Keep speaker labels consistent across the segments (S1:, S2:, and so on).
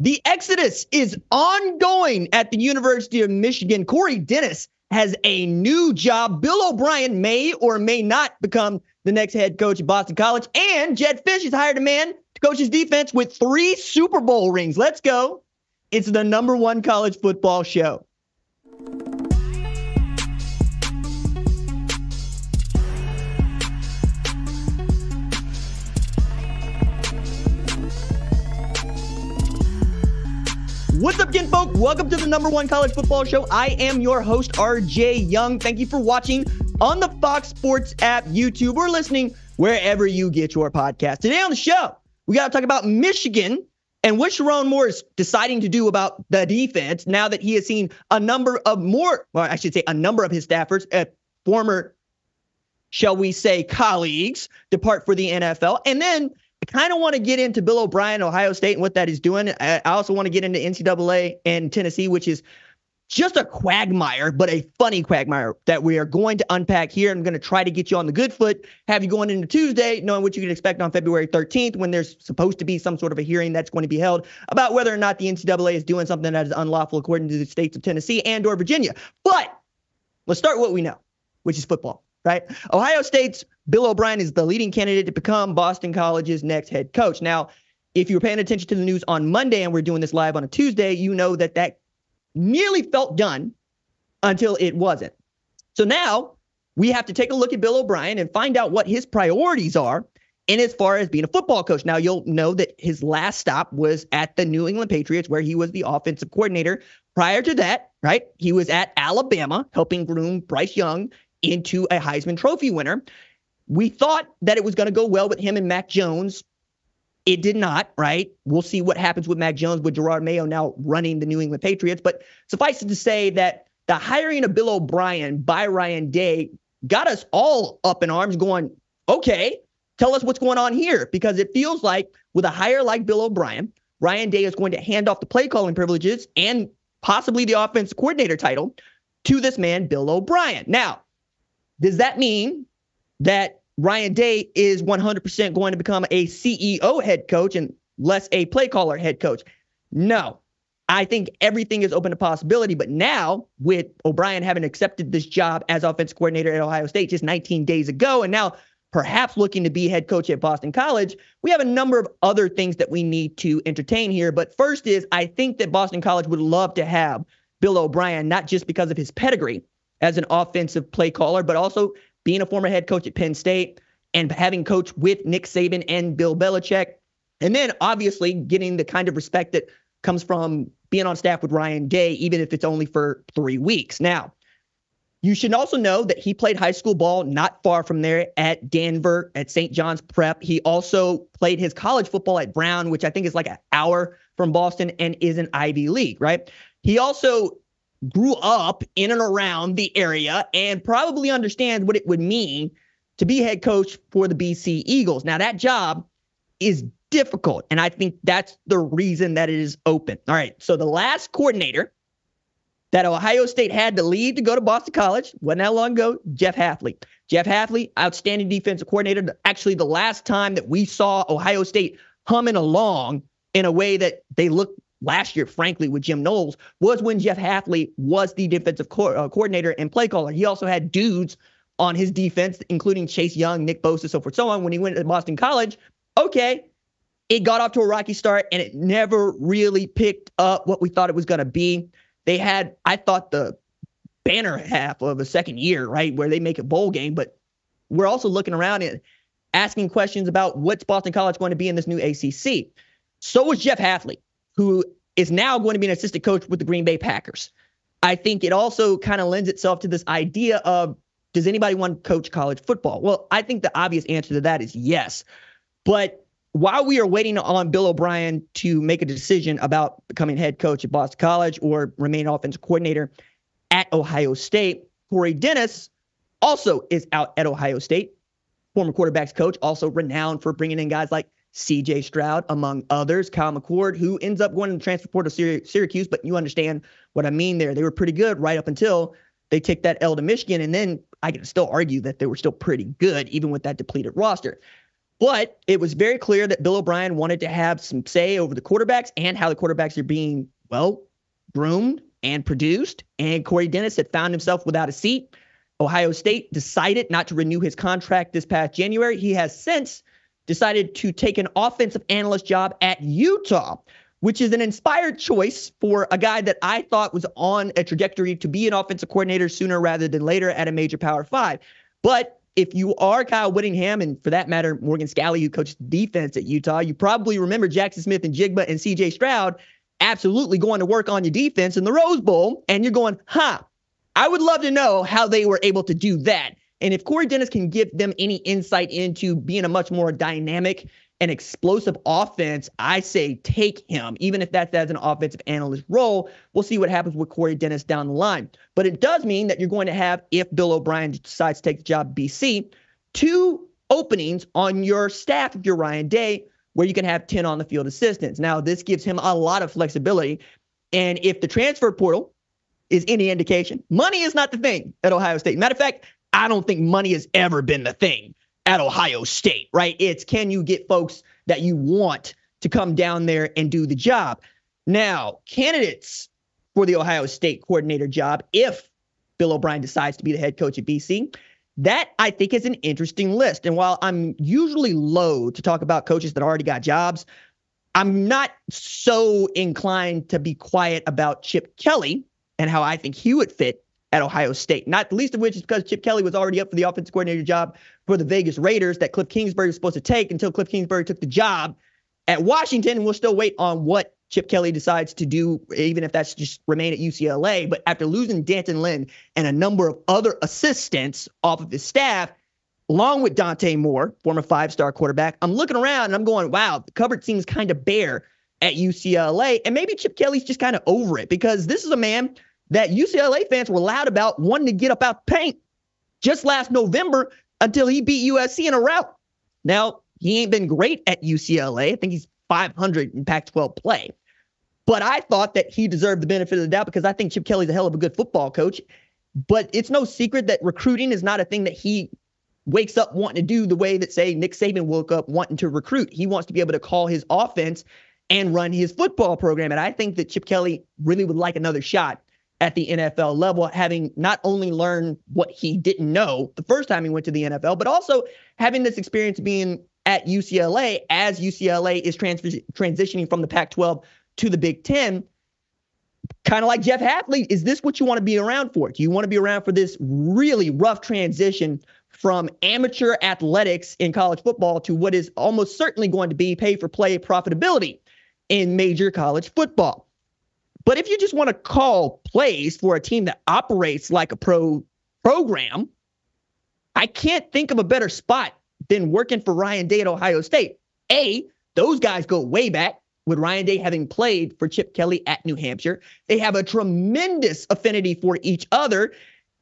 S1: The exodus is ongoing at the University of Michigan. Corey Dennis has a new job. Bill O'Brien may or may not become the next head coach at Boston College. And Jedd Fisch has hired a man to coach his defense with three Super Bowl rings. Let's go. It's the number one college football show. What's up, kinfolk? Welcome to the number one college football show. I am your host, RJ Young. Thank you for watching on the Fox Sports app, YouTube, or listening wherever you get your podcast. Today on the show, we got to talk about Michigan and what Sherrone Moore is deciding to do about the defense now that he has seen a number of more, well, I should say, a number of his staffers, uh, former, shall we say, colleagues, depart for the NFL. And then kind of want to get into Bill O'Brien, Ohio State, and what that is doing. I also want to get into NCAA and Tennessee, which is just a quagmire, but a funny quagmire that we are going to unpack here. I'm going to try to get you on the good foot, have you going into Tuesday, knowing what you can expect on February 13th when there's supposed to be some sort of a hearing that's going to be held about whether or not the NCAA is doing something that is unlawful according to the states of Tennessee and or Virginia. But let's start what we know, which is football right? Ohio State's Bill O'Brien is the leading candidate to become Boston College's next head coach. Now, if you were paying attention to the news on Monday and we're doing this live on a Tuesday, you know that that nearly felt done until it wasn't. So now we have to take a look at Bill O'Brien and find out what his priorities are in as far as being a football coach. Now you'll know that his last stop was at the New England Patriots, where he was the offensive coordinator. Prior to that, right, he was at Alabama helping groom Bryce Young into a Heisman Trophy winner. We thought that it was going to go well with him and Mac Jones. It did not, right? We'll see what happens with Mac Jones with Jerod Mayo now running the New England Patriots. But suffice it to say that the hiring of Bill O'Brien by Ryan Day got us all up in arms going, okay, tell us what's going on here. Because it feels like with a hire like Bill O'Brien, Ryan Day is going to hand off the play calling privileges and possibly the offense coordinator title to this man, Bill O'Brien. Now, does that mean that Ryan Day is 100% going to become a CEO head coach and less a play caller head coach? No. I think everything is open to possibility. But now, with O'Brien having accepted this job as offense coordinator at Ohio State just 19 days ago, and now perhaps looking to be head coach at Boston College, we have a number of other things that we need to entertain here. But first is I think that Boston College would love to have Bill O'Brien, not just because of his pedigree, as an offensive play caller, but also being a former head coach at Penn State and having coached with Nick Saban and Bill Belichick. And then obviously getting the kind of respect that comes from being on staff with Ryan Day, even if it's only for three weeks. Now, you should also know that he played high school ball not far from there at Danvers at St. John's Prep. He also played his college football at Brown, which I think is like an hour from Boston and is an Ivy League, right? He also grew up in and around the area and probably understands what it would mean to be head coach for the BC Eagles. Now, that job is difficult, and I think that's the reason that it is open. All right, so the last coordinator that Ohio State had to leave to go to Boston College wasn't that long ago, Jeff Hafley. Jeff Hafley, outstanding defensive coordinator. Actually, the last time that we saw Ohio State humming along in a way that they looked last year, frankly, with Jim Knowles, was when Jeff Hafley was the defensive co- uh, coordinator and play caller. He also had dudes on his defense, including Chase Young, Nick Bosa, so forth, so on. When he went to Boston College, okay, it got off to a rocky start and it never really picked up what we thought it was going to be. They had, I thought, the banner half of a second year, right, where they make a bowl game, but we're also looking around and asking questions about what's Boston College going to be in this new ACC. So was Jeff Hafley who is now going to be an assistant coach with the Green Bay Packers. I think it also kind of lends itself to this idea of does anybody want to coach college football? Well, I think the obvious answer to that is yes. But while we are waiting on Bill O'Brien to make a decision about becoming head coach at Boston College or remain offensive coordinator at Ohio State, Corey Dennis also is out at Ohio State. Former quarterbacks coach, also renowned for bringing in guys like CJ Stroud, among others. Kyle McCord, who ends up going to the transfer portal to Syracuse, but you understand what I mean there. They were pretty good right up until they take that L to Michigan. And then I can still argue that they were still pretty good, even with that depleted roster. But it was very clear that Bill O'Brien wanted to have some say over the quarterbacks and how the quarterbacks are being, well, groomed and produced. And Corey Dennis had found himself without a seat. Ohio State decided not to renew his contract this past January. He has since decided to take an offensive analyst job at Utah, which is an inspired choice for a guy that I thought was on a trajectory to be an offensive coordinator sooner rather than later at a major Power Five. But if you are Kyle Whittingham, and for that matter, Morgan Scalley, who coached defense at Utah, you probably remember Jackson Smith-Njigba and CJ Stroud absolutely going to work on your defense in the Rose Bowl. And you're going, huh, I would love to know how they were able to do that. And if Corey Dennis can give them any insight into being a much more dynamic and explosive offense, I say take him, even if that's as an offensive analyst role. We'll see what happens with Corey Dennis down the line. But it does mean that you're going to have, if Bill O'Brien decides to take the job BC, two openings on your staff if you're Ryan Day, where you can have 10 on the field assistants. Now, this gives him a lot of flexibility. And if the transfer portal is any indication, money is not the thing at Ohio State. Matter of fact, I don't think money has ever been the thing at Ohio State, right? It's can you get folks that you want to come down there and do the job? Now, candidates for the Ohio State coordinator job, if Bill O'Brien decides to be the head coach at BC, that I think is an interesting list. And while I'm usually low to talk about coaches that already got jobs, I'm not so inclined to be quiet about Chip Kelly, and how I think he would fit at Ohio State. Not the least of which is because Chip Kelly was already up for the offensive coordinator job for the Vegas Raiders that Cliff Kingsbury was supposed to take until Cliff Kingsbury took the job at Washington. And we'll still wait on what Chip Kelly decides to do, even if that's just remain at UCLA. But after losing D'Anton Lynn and a number of other assistants off of his staff, along with Dante Moore, former five star quarterback, I'm looking around and I'm going, wow, the cupboard seems kind of bare at UCLA. And maybe Chip Kelly's just kind of over it because this is a man that UCLA fans were loud about wanting to get up out the paint just last November until he beat USC in a rout. Now, he ain't been great at UCLA. I think he's 500 in Pac 12 play. But I thought that he deserved the benefit of the doubt because I think Chip Kelly's a hell of a good football coach. But it's no secret that recruiting is not a thing that he wakes up wanting to do the way that, say, Nick Saban woke up wanting to recruit. He wants to be able to call his offense and run his football program. And I think that Chip Kelly really would like another shot at the NFL level, having not only learned what he didn't know the first time he went to the NFL, but also having this experience being at UCLA as UCLA is trans- transitioning from the Pac 12 to the Big Ten. Kind of like Jeff Hafley, is this what you want to be around for? Do you want to be around for this really rough transition from amateur athletics in college football to what is almost certainly going to be pay for play profitability in major college football? But if you just want to call plays for a team that operates like a pro program, I can't think of a better spot than working for Ryan Day at Ohio State. A, those guys go way back with Ryan Day having played for Chip Kelly at New Hampshire. They have a tremendous affinity for each other.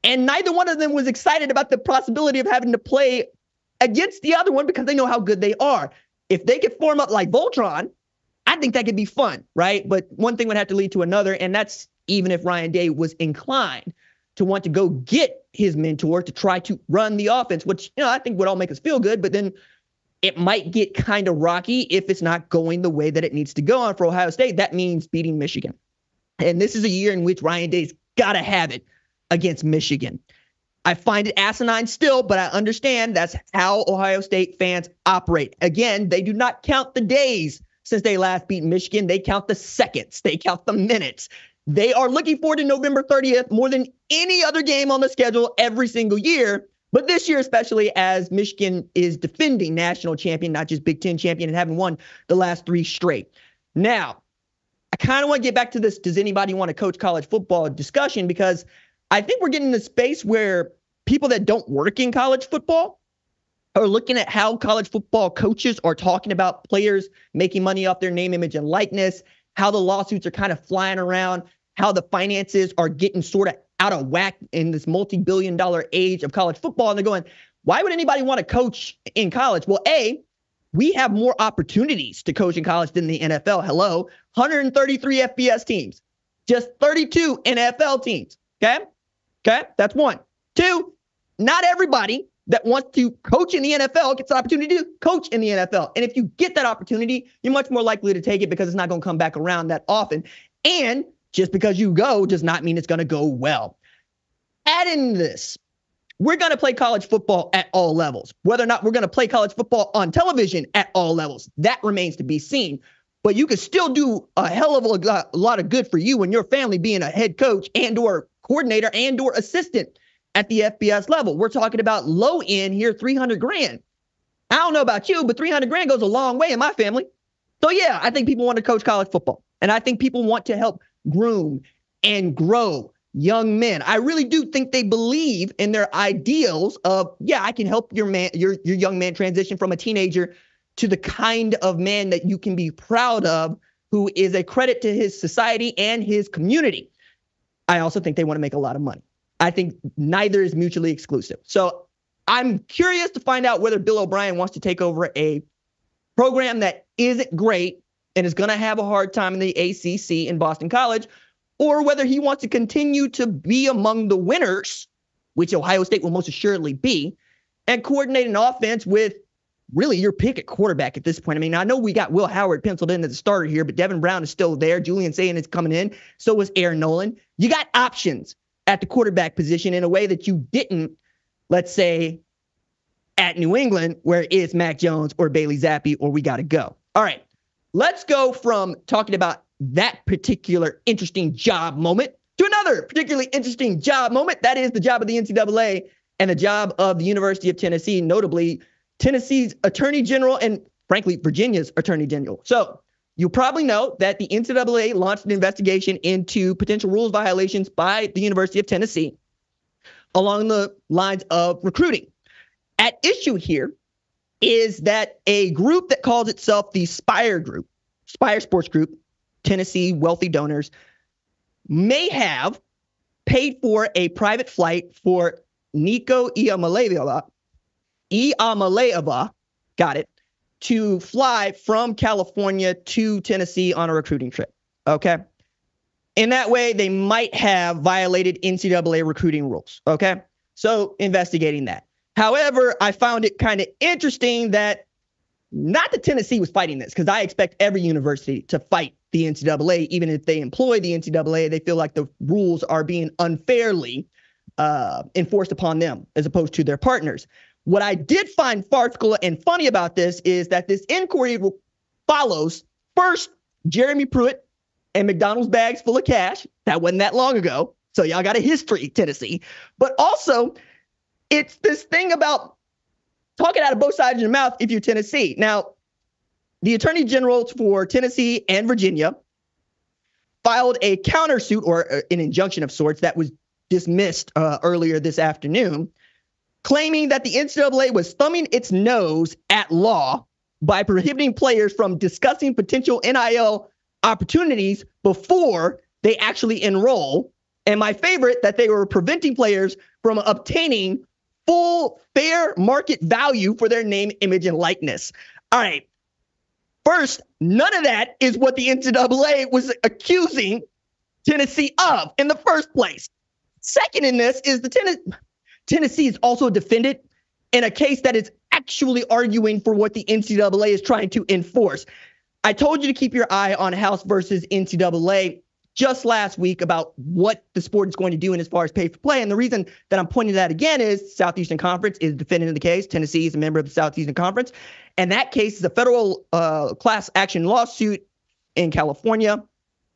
S1: And neither one of them was excited about the possibility of having to play against the other one because they know how good they are. If they could form up like Voltron I think that could be fun, right? But one thing would have to lead to another, and that's even if Ryan Day was inclined to want to go get his mentor to try to run the offense, which you know I think would all make us feel good, but then it might get kind of rocky if it's not going the way that it needs to go on for Ohio State. That means beating Michigan. And this is a year in which Ryan Day's got to have it against Michigan. I find it asinine still, but I understand that's how Ohio State fans operate. Again, they do not count the days since they last beat Michigan. They count the seconds, they count the minutes. They are looking forward to November 30th more than any other game on the schedule every single year. But this year, especially as Michigan is defending national champion, not just Big Ten champion, and having won the last three straight. Now, I kind of want to get back to this does anybody want to coach college football discussion because I think we're getting in a space where people that don't work in college football are looking at how college football coaches are talking about players making money off their name, image, and likeness, how the lawsuits are kind of flying around, how the finances are getting sort of out of whack in this multi billion dollar age of college football. And they're going, why would anybody want to coach in college? Well, A, we have more opportunities to coach in college than the NFL. Hello, 133 FBS teams, just 32 NFL teams. Okay. Okay. That's one. Two, not everybody that wants to coach in the NFL gets the opportunity to coach in the NFL. And if you get that opportunity, you're much more likely to take it because it's not going to come back around that often. And just because you go does not mean it's going to go well. Add in this. We're going to play college football at all levels. Whether or not we're going to play college football on television at all levels, that remains to be seen. But you can still do a hell of a lot of good for you and your family being a head coach and or coordinator and or assistant at the FBS level. We're talking about low end here, 300 grand. I don't know about you, but 300 grand goes a long way in my family. So yeah, I think people want to coach college football. And I think people want to help groom and grow young men. I really do think they believe in their ideals of, yeah, I can help your man, your, your young man transition from a teenager to the kind of man that you can be proud of, who is a credit to his society and his community. I also think they want to make a lot of money. I think neither is mutually exclusive. So I'm curious to find out whether Bill O'Brien wants to take over a program that isn't great and is going to have a hard time in the ACC in Boston College, or whether he wants to continue to be among the winners, which Ohio State will most assuredly be, and coordinate an offense with really your pick at quarterback at this point. I mean, I know we got Will Howard penciled in as a starter here, but Devin Brown is still there. Julian Sayin is coming in. So was Air Noland. You got options at the quarterback position in a way that you didn't, let's say, at New England, where it's Mac Jones or Bailey Zappe or we got to go. All right, let's go from talking about that particular interesting job moment to another particularly interesting job moment. That is the job of the NCAA and the job of the University of Tennessee, notably Tennessee's Attorney General and, frankly, Virginia's Attorney General. So, you probably know that the NCAA launched an investigation into potential rules violations by the University of Tennessee along the lines of recruiting. At issue here is that a group that calls itself the Spyre Group, Spyre Sports Group, Tennessee wealthy donors, may have paid for a private flight for Nico Iamaleava, Iamaleava, got it, to fly from California to Tennessee on a recruiting trip. Okay. In that way, they might have violated NCAA recruiting rules. Okay. So investigating that. However, I found it kind of interesting that not that Tennessee was fighting this, because I expect every university to fight the NCAA, even if they employ the NCAA, they feel like the rules are being unfairly uh, enforced upon them as opposed to their partners. What I did find farcical and funny about this is that this inquiry follows first Jeremy Pruitt and McDonald's bags full of cash. That wasn't that long ago. So y'all got a history, Tennessee. But also, it's this thing about talking out of both sides of your mouth if you're Tennessee. Now, the attorney generals for Tennessee and Virginia filed a countersuit or uh, an injunction of sorts that was dismissed uh, earlier this afternoon claiming that the NCAA was thumbing its nose at law by prohibiting players from discussing potential NIL opportunities before they actually enroll. And my favorite, that they were preventing players from obtaining full fair market value for their name, image, and likeness. All right. First, none of that is what the NCAA was accusing Tennessee of in the first place. Second in this is the Tennessee Tennessee is also a defendant in a case that is actually arguing for what the NCAA is trying to enforce. I told you to keep your eye on House versus NCAA just last week about what the sport is going to do in as far as pay for play. And the reason that I'm pointing that again is Southeastern Conference is defendant in the case. Tennessee is a member of the Southeastern Conference. And that case is a federal uh, class action lawsuit in California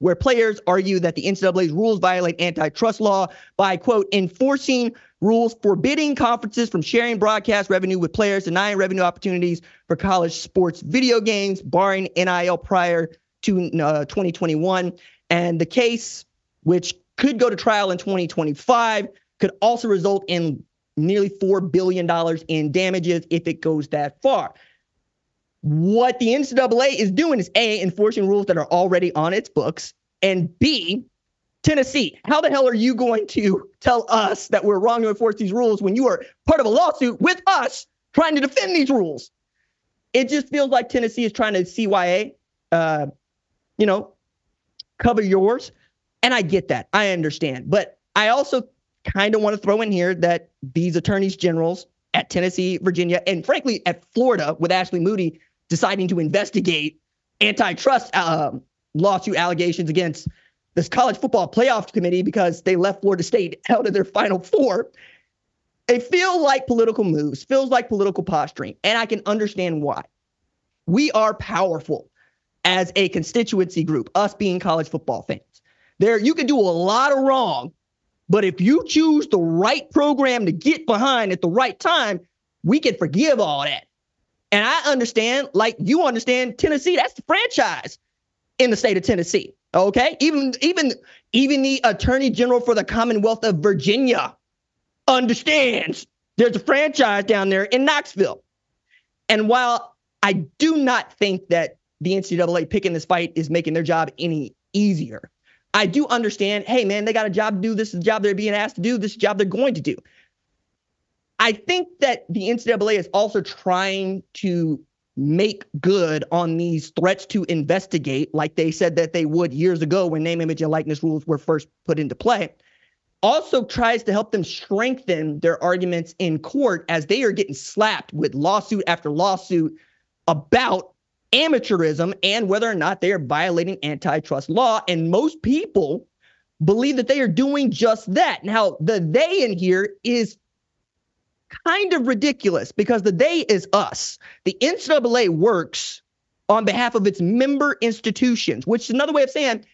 S1: where players argue that the NCAA's rules violate antitrust law by, quote, enforcing rules forbidding conferences from sharing broadcast revenue with players, denying revenue opportunities for college sports video games, barring NIL prior to uh, 2021. And the case, which could go to trial in 2025, could also result in nearly $4 billion in damages if it goes that far. What the NCAA is doing is A, enforcing rules that are already on its books, and B, Tennessee, how the hell are you going to tell us that we're wrong to enforce these rules when you are part of a lawsuit with us trying to defend these rules? It just feels like Tennessee is trying to CYA, uh, you know, cover yours. And I get that. I understand. But I also kind of want to throw in here that these attorneys generals at Tennessee, Virginia, and frankly at Florida with Ashley Moody deciding to investigate antitrust uh, lawsuit allegations against this college football playoff committee because they left Florida State out of their final four. They feel like political moves, feels like political posturing, and I can understand why. We are powerful as a constituency group, us being college football fans. There, you can do a lot of wrong, but if you choose the right program to get behind at the right time, we can forgive all that. And I understand, like you understand, Tennessee, that's the franchise in the state of Tennessee. Okay. Even even even the attorney general for the Commonwealth of Virginia understands there's a franchise down there in Knoxville. And while I do not think that the NCAA picking this fight is making their job any easier, I do understand, hey man, they got a job to do. This is the job they're being asked to do. This job they're going to do. I think that the NCAA is also trying to make good on these threats to investigate, like they said that they would years ago when name, image, and likeness rules were first put into play. Also tries to help them strengthen their arguments in court as they are getting slapped with lawsuit after lawsuit about amateurism and whether or not they are violating antitrust law. And most people believe that they are doing just that. Now, the they in here is kind of ridiculous because the they is us. The NCAA works on behalf of its member institutions, which is another way of saying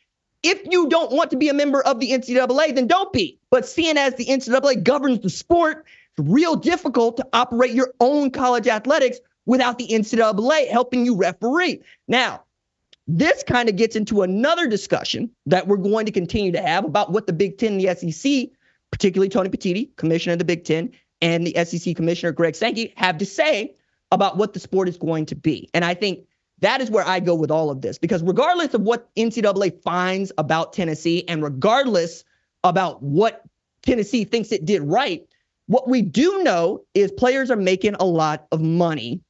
S1: if you don't want to be a member of the NCAA, then don't be. But seeing as the NCAA governs the sport, it's real difficult to operate your own college athletics without the NCAA helping you referee. Now, this kind of gets into another discussion that we're going to continue to have about what the Big Ten and the SEC, particularly Tony Petitti, commissioner of the Big Ten, and the SEC commissioner Greg Sankey have to say about what the sport is going to be. And I think that is where I go with all of this because regardless of what NCAA finds about Tennessee and regardless about what Tennessee thinks it did right, what we do know is players are making a lot of money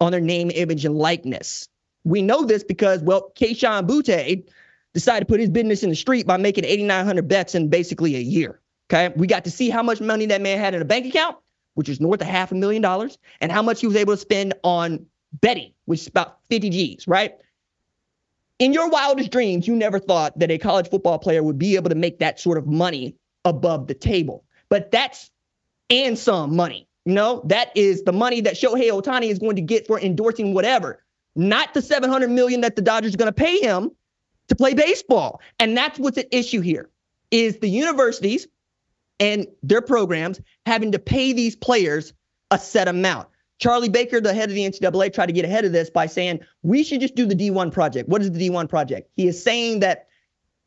S1: on their name, image, and likeness. We know this because, well, Kayshon Boutte decided to put his business in the street by making 8,900 bets in basically a year. Okay. We got to see how much money that man had in a bank account, which is north of half a million dollars, and how much he was able to spend on betting, which is about 50 G's, right? In your wildest dreams, you never thought that a college football player would be able to make that sort of money above the table. But that's and some money. You know, that is the money that Shohei Ohtani is going to get for endorsing whatever, not the 700 million that the Dodgers are going to pay him to play baseball. And that's what's at issue here is the universities and their programs having to pay these players a set amount. Charlie Baker, the head of the NCAA, tried to get ahead of this by saying we should just do the D1 project. What is the D1 project? He is saying that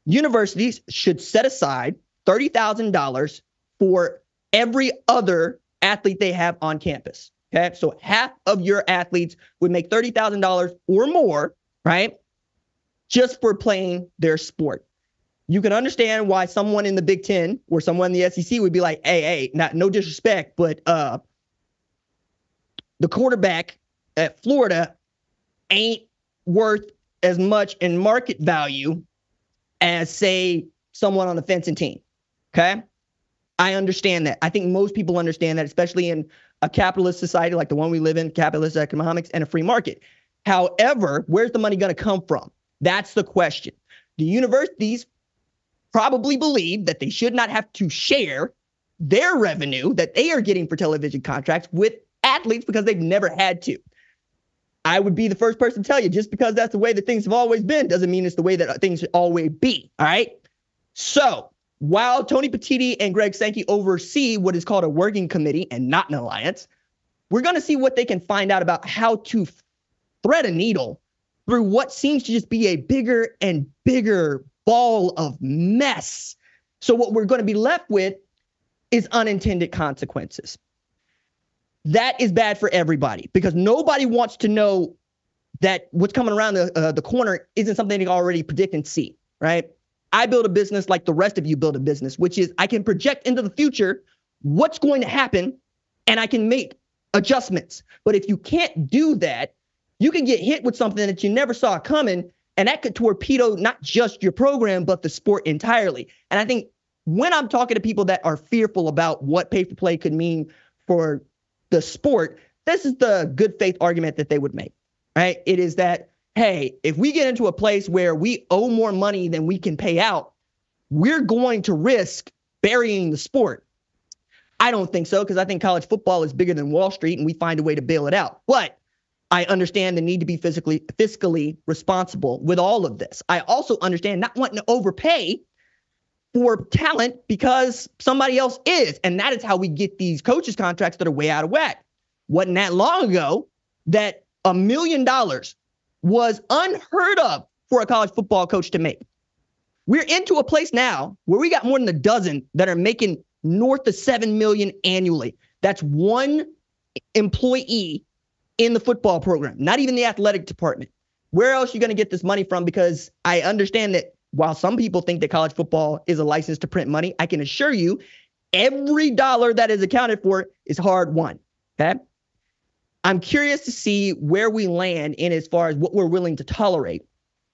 S1: universities should set aside $30,000 for every other athlete they have on campus. Okay. So half of your athletes would make $30,000 or more, right? Just for playing their sport you can understand why someone in the Big Ten or someone in the SEC would be like, hey, hey, not no disrespect, but uh the quarterback at Florida ain't worth as much in market value as, say, someone on the fencing team. Okay. I understand that. I think most people understand that, especially in a capitalist society like the one we live in, capitalist economics and a free market. However, where's the money going to come from? That's the question. The universities probably believe that they should not have to share their revenue that they are getting for television contracts with athletes because they've never had to. I would be the first person to tell you just because that's the way that things have always been doesn't mean it's the way that things should always be. All right. So while Tony Petitti and Greg Sankey oversee what is called a working committee and not an alliance, we're going to see what they can find out about how to thread a needle through what seems to just be a bigger and bigger ball of mess. So, what we're going to be left with is unintended consequences. that is bad for everybody because nobody wants to know that what's coming around the uh, the corner isn't something they already predict and see, right? I build a business like the rest of you build a business, which is I can project into the future what's going to happen and I can make adjustments. But if you can't do that, you can get hit with something that you never saw coming and that could torpedo not just your program but the sport entirely. And I think when I'm talking to people that are fearful about what pay for play could mean for the sport, this is the good faith argument that they would make, right? It is that, hey, if we get into a place where we owe more money than we can pay out, we're going to risk burying the sport. I don't think so because I think college football is bigger than Wall Street and we find a way to bail it out. But I understand the need to be physically fiscally responsible with all of this. I also understand not wanting to overpay for talent because somebody else is. And that is how we get these coaches contracts that are way out of whack. Wasn't that long ago that a million dollars was unheard of for a college football coach to make. We're into a place now where we got more than a dozen that are making north of 7 million annually. That's one employee in the football program, not even the athletic department. Where else are you going to get this money from? Because I understand that while some people think that college football is a license to print money, I can assure you every dollar that is accounted for is hard won. Okay. I'm curious to see where we land in as far as what we're willing to tolerate.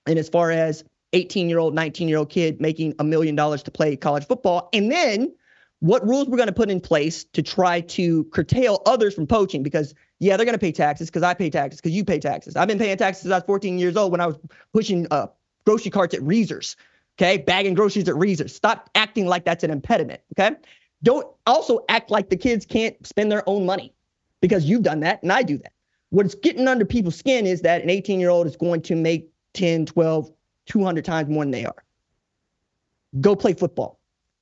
S1: And as far as 18 year old, 19 year old kid making a million dollars to play college football. And then what rules we're going to put in place to try to curtail others from poaching because yeah they're going to pay taxes because i pay taxes because you pay taxes i've been paying taxes since i was 14 years old when i was pushing uh, grocery carts at Reasor's. Okay, bagging groceries at Reasor's. Stop acting like that's an impediment. Okay, don't also act like the kids can't spend their own money because you've done that and I do that. What's getting under people's skin is that an 18 year old is going to make 10, 12, 200 times more than they are. Go play football.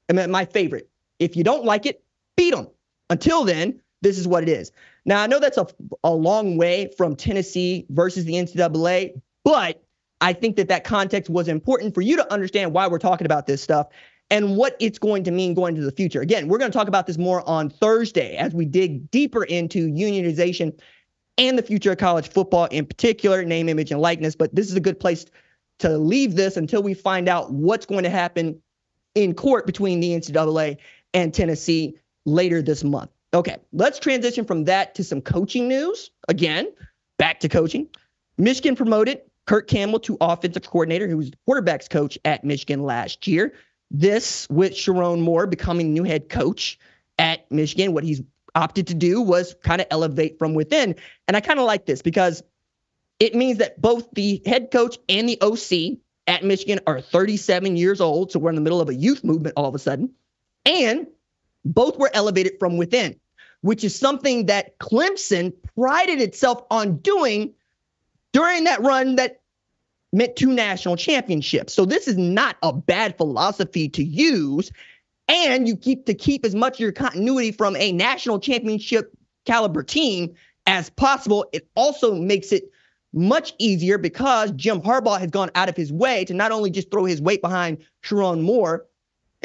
S1: I mean, my favorite. If you don't like it, beat them. Until then, this is what it is. Now, I know that's a, a long way from Tennessee versus the NCAA, but I think that that context was important for you to understand why we're talking about this stuff and what it's going to mean going into the future. Again, we're going to talk about this more on Thursday as we dig deeper into unionization and the future of college football in particular, name, image, and likeness. But this is a good place to leave this until we find out what's going to happen in court between the NCAA and Tennessee later this month. Okay, let's transition from that to some coaching news. Again, back to coaching. Michigan promoted Kirk Campbell to offensive coordinator, who was the quarterback's coach at Michigan last year. This with Sherrone Moore becoming new head coach at Michigan. What he's opted to do was kind of elevate from within. And I kind of like this because it means that both the head coach and the OC at Michigan are 37 years old. So we're in the middle of a youth movement all of a sudden. And both were elevated from within, which is something that Clemson prided itself on doing during that run that meant two national championships. So this is not a bad philosophy to use. And you keep to keep as much of your continuity from a national championship caliber team as possible. It also makes it much easier because Jim Harbaugh has gone out of his way to not only just throw his weight behind Sherrone Moore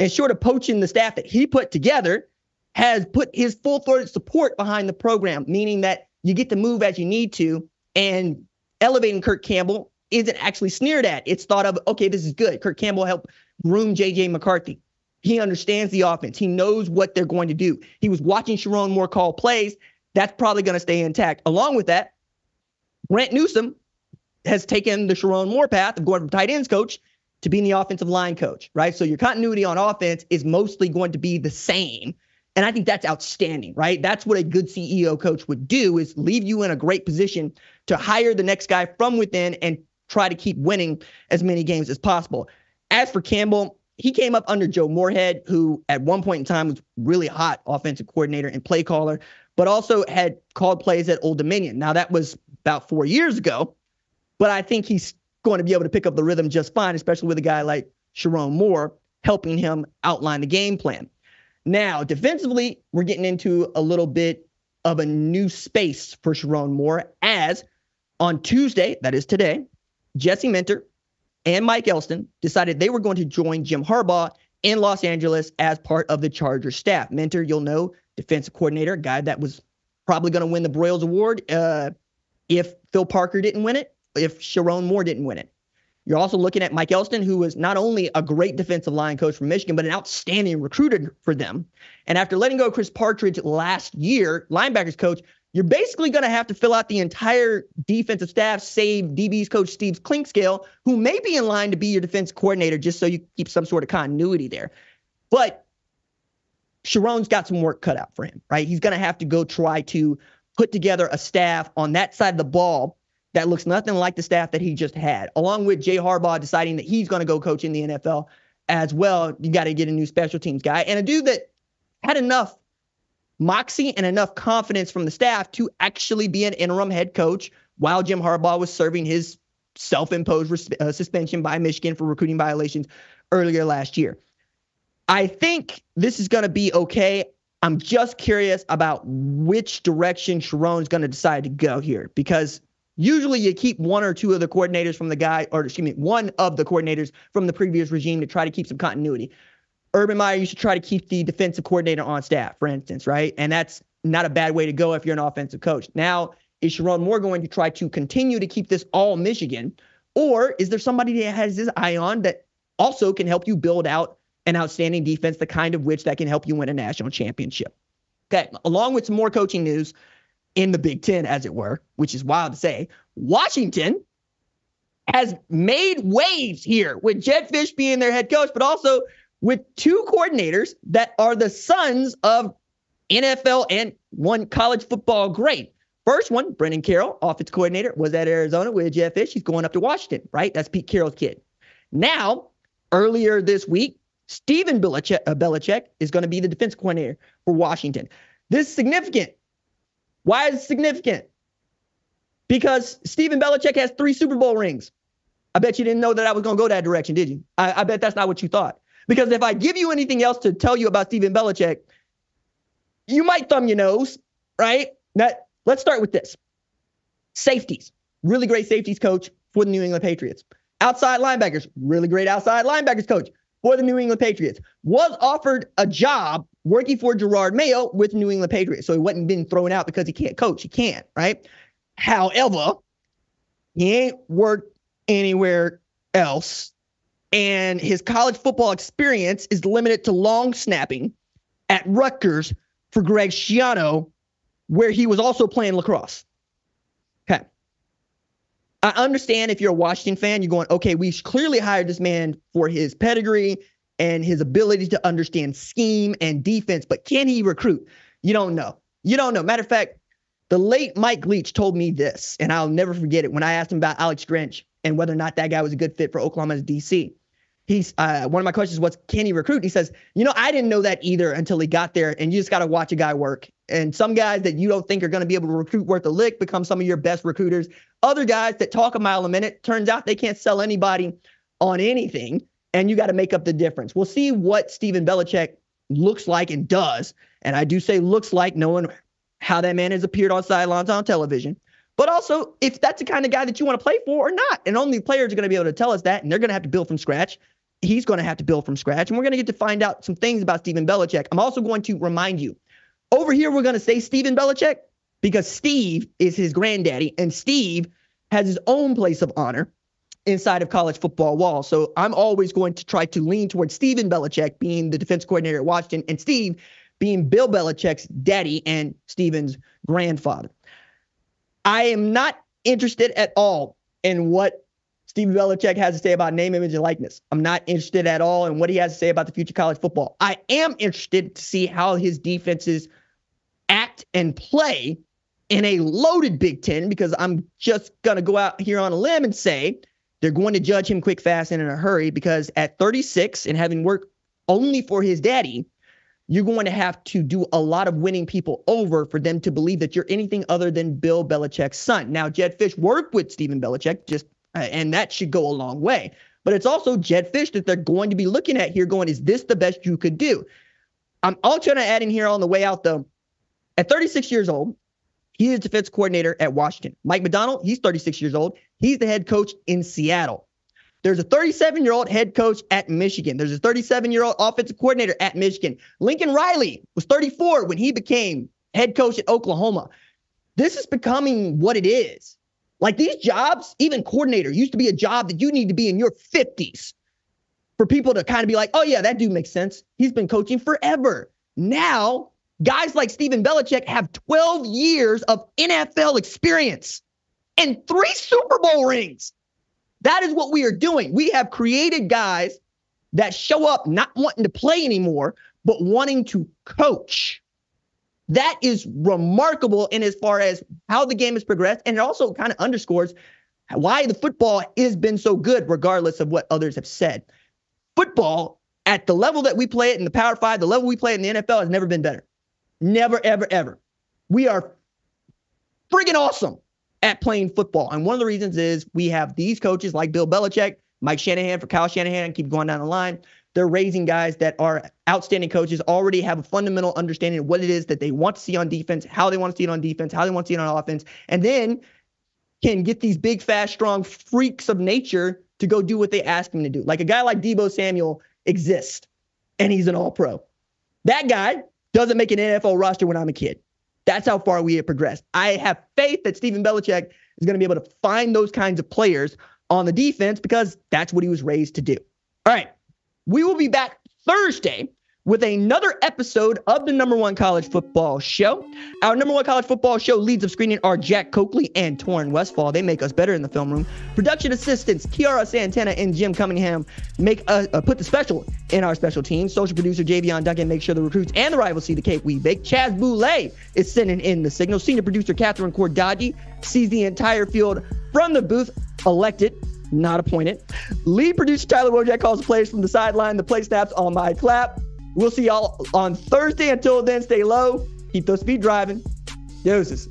S1: and short of poaching the staff that he put together, has put his full throated support behind the program, meaning that you get to move as you need to. And elevating Kirk Campbell isn't actually sneered at. It's thought of, okay, this is good. Kirk Campbell helped groom JJ McCarthy. He understands the offense. He knows what they're going to do. He was watching Sherrone Moore call plays. That's probably going to stay intact. Along with that, Brent Newsome has taken the Sherrone Moore path of going from tight ends coach to being the offensive line coach, right? So your continuity on offense is mostly going to be the same. And I think that's outstanding, right? That's what a good CEO coach would do is leave you in a great position to hire the next guy from within and try to keep winning as many games as possible. As for Campbell, he came up under Joe Moorhead, who at one point in time was really hot offensive coordinator and play caller, but also had called plays at Old Dominion. Now that was about four years ago, but I think he's going to be able to pick up the rhythm just fine, especially with a guy like Sherrone Moore helping him outline the game plan. Now, defensively, we're getting into a little bit of a new space for Sherrone Moore as on Tuesday, that is today, Jesse Minter and Mike Elston decided they were going to join Jim Harbaugh in Los Angeles as part of the Chargers staff. Minter, you'll know, defensive coordinator, guy that was probably going to win the Broyles Award uh, if Phil Parker didn't win it, if Sherrone Moore didn't win it. You're also looking at Mike Elston, who was not only a great defensive line coach for Michigan, but an outstanding recruiter for them. And after letting go of Chris Partridge last year, linebackers coach, you're basically going to have to fill out the entire defensive staff, save DB's coach Steve Clinkscale, who may be in line to be your defense coordinator, just so you keep some sort of continuity there. But Sherrone's got some work cut out for him, right? He's going to have to go try to put together a staff on that side of the ball that looks nothing like the staff that he just had, along with Jay Harbaugh deciding that he's going to go coach in the NFL as well. You got to get a new special teams guy and a dude that had enough moxie and enough confidence from the staff to actually be an interim head coach while Jim Harbaugh was serving his self imposed res- uh, suspension by Michigan for recruiting violations earlier last year. I think this is going to be okay. I'm just curious about which direction Sherrone's going to decide to go here because usually you keep one or two of the coordinators from the guy, or excuse me, one of the coordinators from the previous regime to try to keep some continuity. Urban Meyer used to try to keep the defensive coordinator on staff, for instance, right? And that's not a bad way to go if you're an offensive coach. Now, is Sherrone Moore going to try to continue to keep this all Michigan? Or is there somebody that has his eye on that also can help you build out an outstanding defense, the kind of which that can help you win a national championship? Okay, along with some more coaching news in the Big Ten, as it were, which is wild to say, Washington has made waves here with Jedd Fisch being their head coach, but also with two coordinators that are the sons of NFL and one college football great. First one, Brennan Carroll, offense coordinator, was at Arizona with Jedd Fisch. He's going up to Washington, right? That's Pete Carroll's kid. Now, earlier this week, Stephen Belichick, uh, Belichick is going to be the defense coordinator for Washington. This is significant. Why is it significant? Because Stephen Belichick has three Super Bowl rings. I bet you didn't know that I was going to go that direction, did you? I, I bet that's not what you thought. Because if I give you anything else to tell you about Stephen Belichick, you might thumb your nose, right? That let's start with this. Safeties, really great safeties coach for the New England Patriots. Outside linebackers, really great outside linebackers coach for the New England Patriots. Was offered a job working for Jerod Mayo with New England Patriots. So he wasn't being thrown out because he can't coach. He can't, right? However, he ain't worked anywhere else and his college football experience is limited to long snapping at Rutgers for Greg Schiano, where he was also playing lacrosse. Okay. I understand if you're a Washington fan, you're going, okay, we clearly hired this man for his pedigree and his ability to understand scheme and defense, but can he recruit? You don't know. You don't know. Matter of fact, the late Mike Leach told me this, and I'll never forget it when I asked him about Alex Grinch and whether or not that guy was a good fit for Oklahoma's DC he's uh, one of my questions was can he recruit he says you know i didn't know that either until he got there and you just got to watch a guy work and some guys that you don't think are going to be able to recruit worth a lick become some of your best recruiters other guys that talk a mile a minute turns out they can't sell anybody on anything and you got to make up the difference we'll see what stephen Belichick looks like and does and i do say looks like knowing how that man has appeared on sidelines on television but also if that's the kind of guy that you want to play for or not. And only players are going to be able to tell us that, and they're going to have to build from scratch he's going to have to build from scratch. And we're going to get to find out some things about Stephen Belichick. I'm also going to remind you over here, we're going to say Stephen Belichick because Steve is his granddaddy, and Steve has his own place of honor inside of college football walls. So I'm always going to try to lean towards Stephen Belichick being the defense coordinator at Washington and Steve being Bill Belichick's daddy and Stephen's grandfather. I am not interested at all in what Steve Belichick has to say about name, image, and likeness. I'm not interested at all in what he has to say about the future college football. I am interested to see how his defenses act and play in a loaded Big Ten because I'm just going to go out here on a limb and say they're going to judge him quick, fast, and in a hurry because at 36 and having worked only for his daddy, you're going to have to do a lot of winning people over for them to believe that you're anything other than Bill Belichick's son. Now, Jedd Fisch worked with Stephen Belichick just uh, and that should go a long way. But it's also Jedd Fisch that they're going to be looking at here, going, is this the best you could do? I'm also trying to add in here on the way out, though. At 36 years old, he is defense coordinator at Washington. Mike Macdonald, he's 36 years old. He's the head coach in Seattle. There's a 37 year old head coach at Michigan. There's a 37 year old offensive coordinator at Michigan. Lincoln Riley was 34 when he became head coach at Oklahoma. This is becoming what it is. Like these jobs, even coordinator, used to be a job that you need to be in your 50s for people to kind of be like, oh, yeah, that dude makes sense. He's been coaching forever. Now, guys like Stephen Belichick have 12 years of NFL experience and three Super Bowl rings. That is what we are doing. We have created guys that show up not wanting to play anymore, but wanting to coach. That is remarkable in as far as how the game has progressed. And it also kind of underscores why the football has been so good, regardless of what others have said. Football at the level that we play it in the Power Five, the level we play in the NFL has never been better. Never, ever, ever. We are friggin' awesome at playing football. And one of the reasons is we have these coaches like Bill Belichick, Mike Shanahan for Kyle Shanahan, keep going down the line. They're raising guys that are outstanding coaches, already have a fundamental understanding of what it is that they want to see on defense, how they want to see it on defense, how they want to see it on offense, and then can get these big, fast, strong freaks of nature to go do what they ask them to do. Like a guy like Deebo Samuel exists, and he's an all pro. That guy doesn't make an NFL roster when I'm a kid. That's how far we have progressed. I have faith that Stephen Belichick is going to be able to find those kinds of players on the defense because that's what he was raised to do. All right. We will be back Thursday with another episode of the number one college football show. Our number one college football show leads of screening are Jack Coakley and Torrin Westfall. They make us better in the film room. Production assistants Kiara Santana and Jim Cunningham make us uh, put the special in our special team. Social producer Javion Duncan makes sure the recruits and the rivals see the cake we bake. Chaz Boulay is sending in the signal. Senior producer Catherine Cordaji sees the entire field from the booth. Elected not appointed. Lead producer Tyler Wojak calls the plays from the sideline. The play snaps on my clap. We'll see y'all on Thursday. Until then, stay low, keep those feet driving. Doses.